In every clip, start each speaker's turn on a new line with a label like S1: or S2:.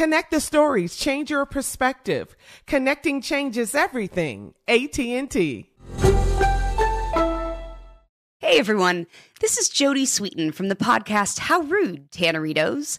S1: Connect the stories, change your perspective. Connecting changes everything. AT&T.
S2: Hey everyone, this is Jodie Sweetin from the podcast How Rude, Tanneritos.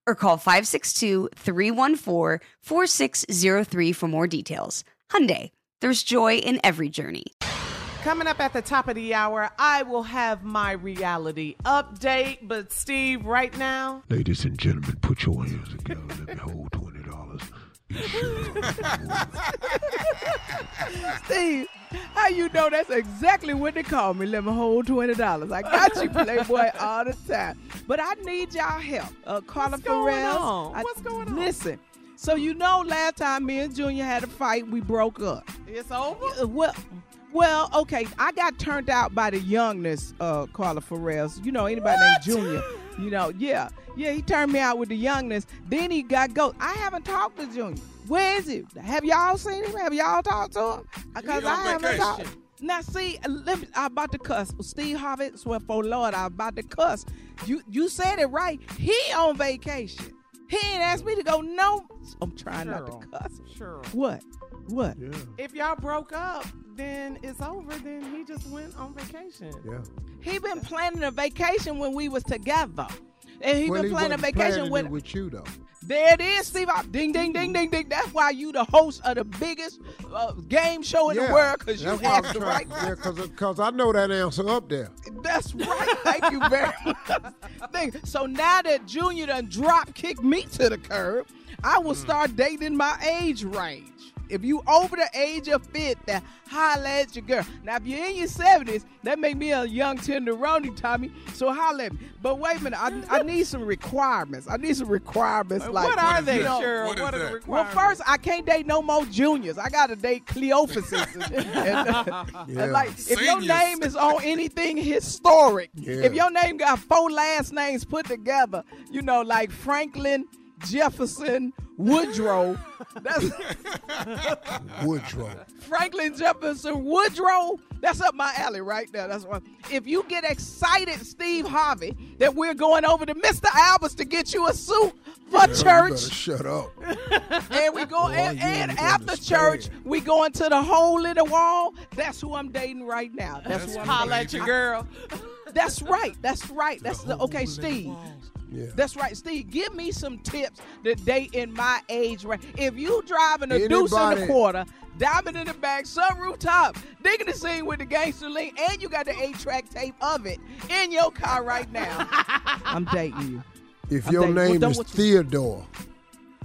S2: or call 562-314-4603 for more details. Hyundai, there's joy in every journey.
S1: Coming up at the top of the hour, I will have my reality update. But Steve, right now,
S3: Ladies and gentlemen, put your hands together. Let me hold twenty dollars.
S4: Steve, how you know that's exactly what they call me? Let me hold twenty dollars. I got you, Playboy, all the time. But I need y'all help. Uh, Carla
S1: What's going
S4: Ferrell.
S1: on?
S4: I-
S1: What's going on?
S4: Listen. So you know, last time me and Junior had a fight, we broke up.
S1: it's over.
S4: Uh, Well, well, okay. I got turned out by the youngness, uh, Carla Ferrell. You know, anybody named Junior. You know, yeah, yeah. He turned me out with the youngness. Then he got go. I haven't talked to Junior. Where is he? Have y'all seen him? Have y'all talked to him? Because
S5: on
S4: I haven't talked.
S5: vacation.
S4: Now see, let me, I'm about to cuss. Steve Harvey, swear for Lord, I'm about to cuss. You you said it right. He on vacation. He ain't asked me to go. No, I'm trying not to cuss.
S1: Sure.
S4: What? What?
S3: Yeah,
S1: If y'all broke up, then it's over. Then he just went on vacation.
S3: yeah.
S4: He been planning a vacation when we was together. And he
S3: well,
S4: been
S3: he
S4: planning a vacation
S3: planning
S4: with,
S3: with you though.
S4: There it is, Steve. I- Ding, ding, ding, ding, ding. That's why you the host of the biggest uh, game show in the world because you
S3: that's
S4: asked the right
S3: Yeah, because because I know that answer up there.
S4: That's right. Thank you very much. Thank- So now that Junior done drop kicked me to the curb, I will start dating my age range. If you over the age of 50, holla at your girl. Now, if you're in your 70s, that make me a young tenderoni, Tommy. So holla at me. But wait a minute, I, I need some requirements. I need some requirements. Like
S1: what are they,
S4: you know,
S1: Cheryl?
S5: What is
S1: What are the
S5: that?
S4: well, first, I can't date no more juniors. I got to date Cleophasis. And, and, uh,
S3: Yeah.
S4: like, if your name is on anything historic,
S3: Yeah.
S4: if your name got four last names put together, you know, like Franklin, Jefferson, Woodrow. That's
S3: Woodrow.
S4: Franklin Jefferson Woodrow. That's up my alley right there. That's what. If you get excited, Steve Harvey, that we're going over to Mr. Albert's to get you a suit for
S3: Yeah, you
S4: church.
S3: shut up.
S4: and we go and, and after church we going to the hole in the wall. That's who I'm dating right now. That's, who I'm
S1: Holla
S4: dating.
S1: at your girl.
S4: That's right. That's right. That's the, okay, Steve.
S3: Yeah.
S4: That's right, Steve. Give me some tips to date in my age range. If you driving a deuce and
S3: Anybody-
S4: a quarter, diamond in the back, sunroof top, digging the scene with the gangster link, and you got the eight-track tape of it in your car right now, I'm dating you.
S3: If
S4: I'm
S3: your
S4: dating- well,
S3: name
S4: done
S3: is
S4: what you-
S3: Theodore,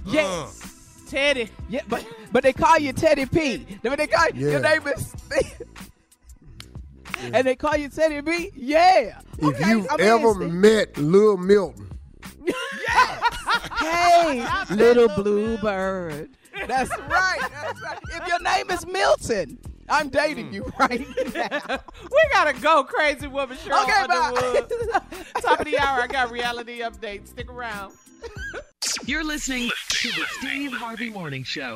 S4: Yes. Uh.
S1: Teddy.
S4: Yeah, but but they call you Teddy P. But they call
S3: Yeah.
S4: your name is and they call you Teddy P. Yeah.
S3: if
S4: Okay,
S3: you've
S4: I'm in,
S3: ever
S4: Steve.
S3: met Lil Milton,
S4: Hey, little bluebird. That's right. That's right. If your name is Milton, I'm dating mm. you right now.
S1: We gotta go, crazy woman show.
S4: Okay, bye.
S1: Top of the hour, I got reality updates. Stick around.
S5: You're listening to the Steve Harvey Morning Show.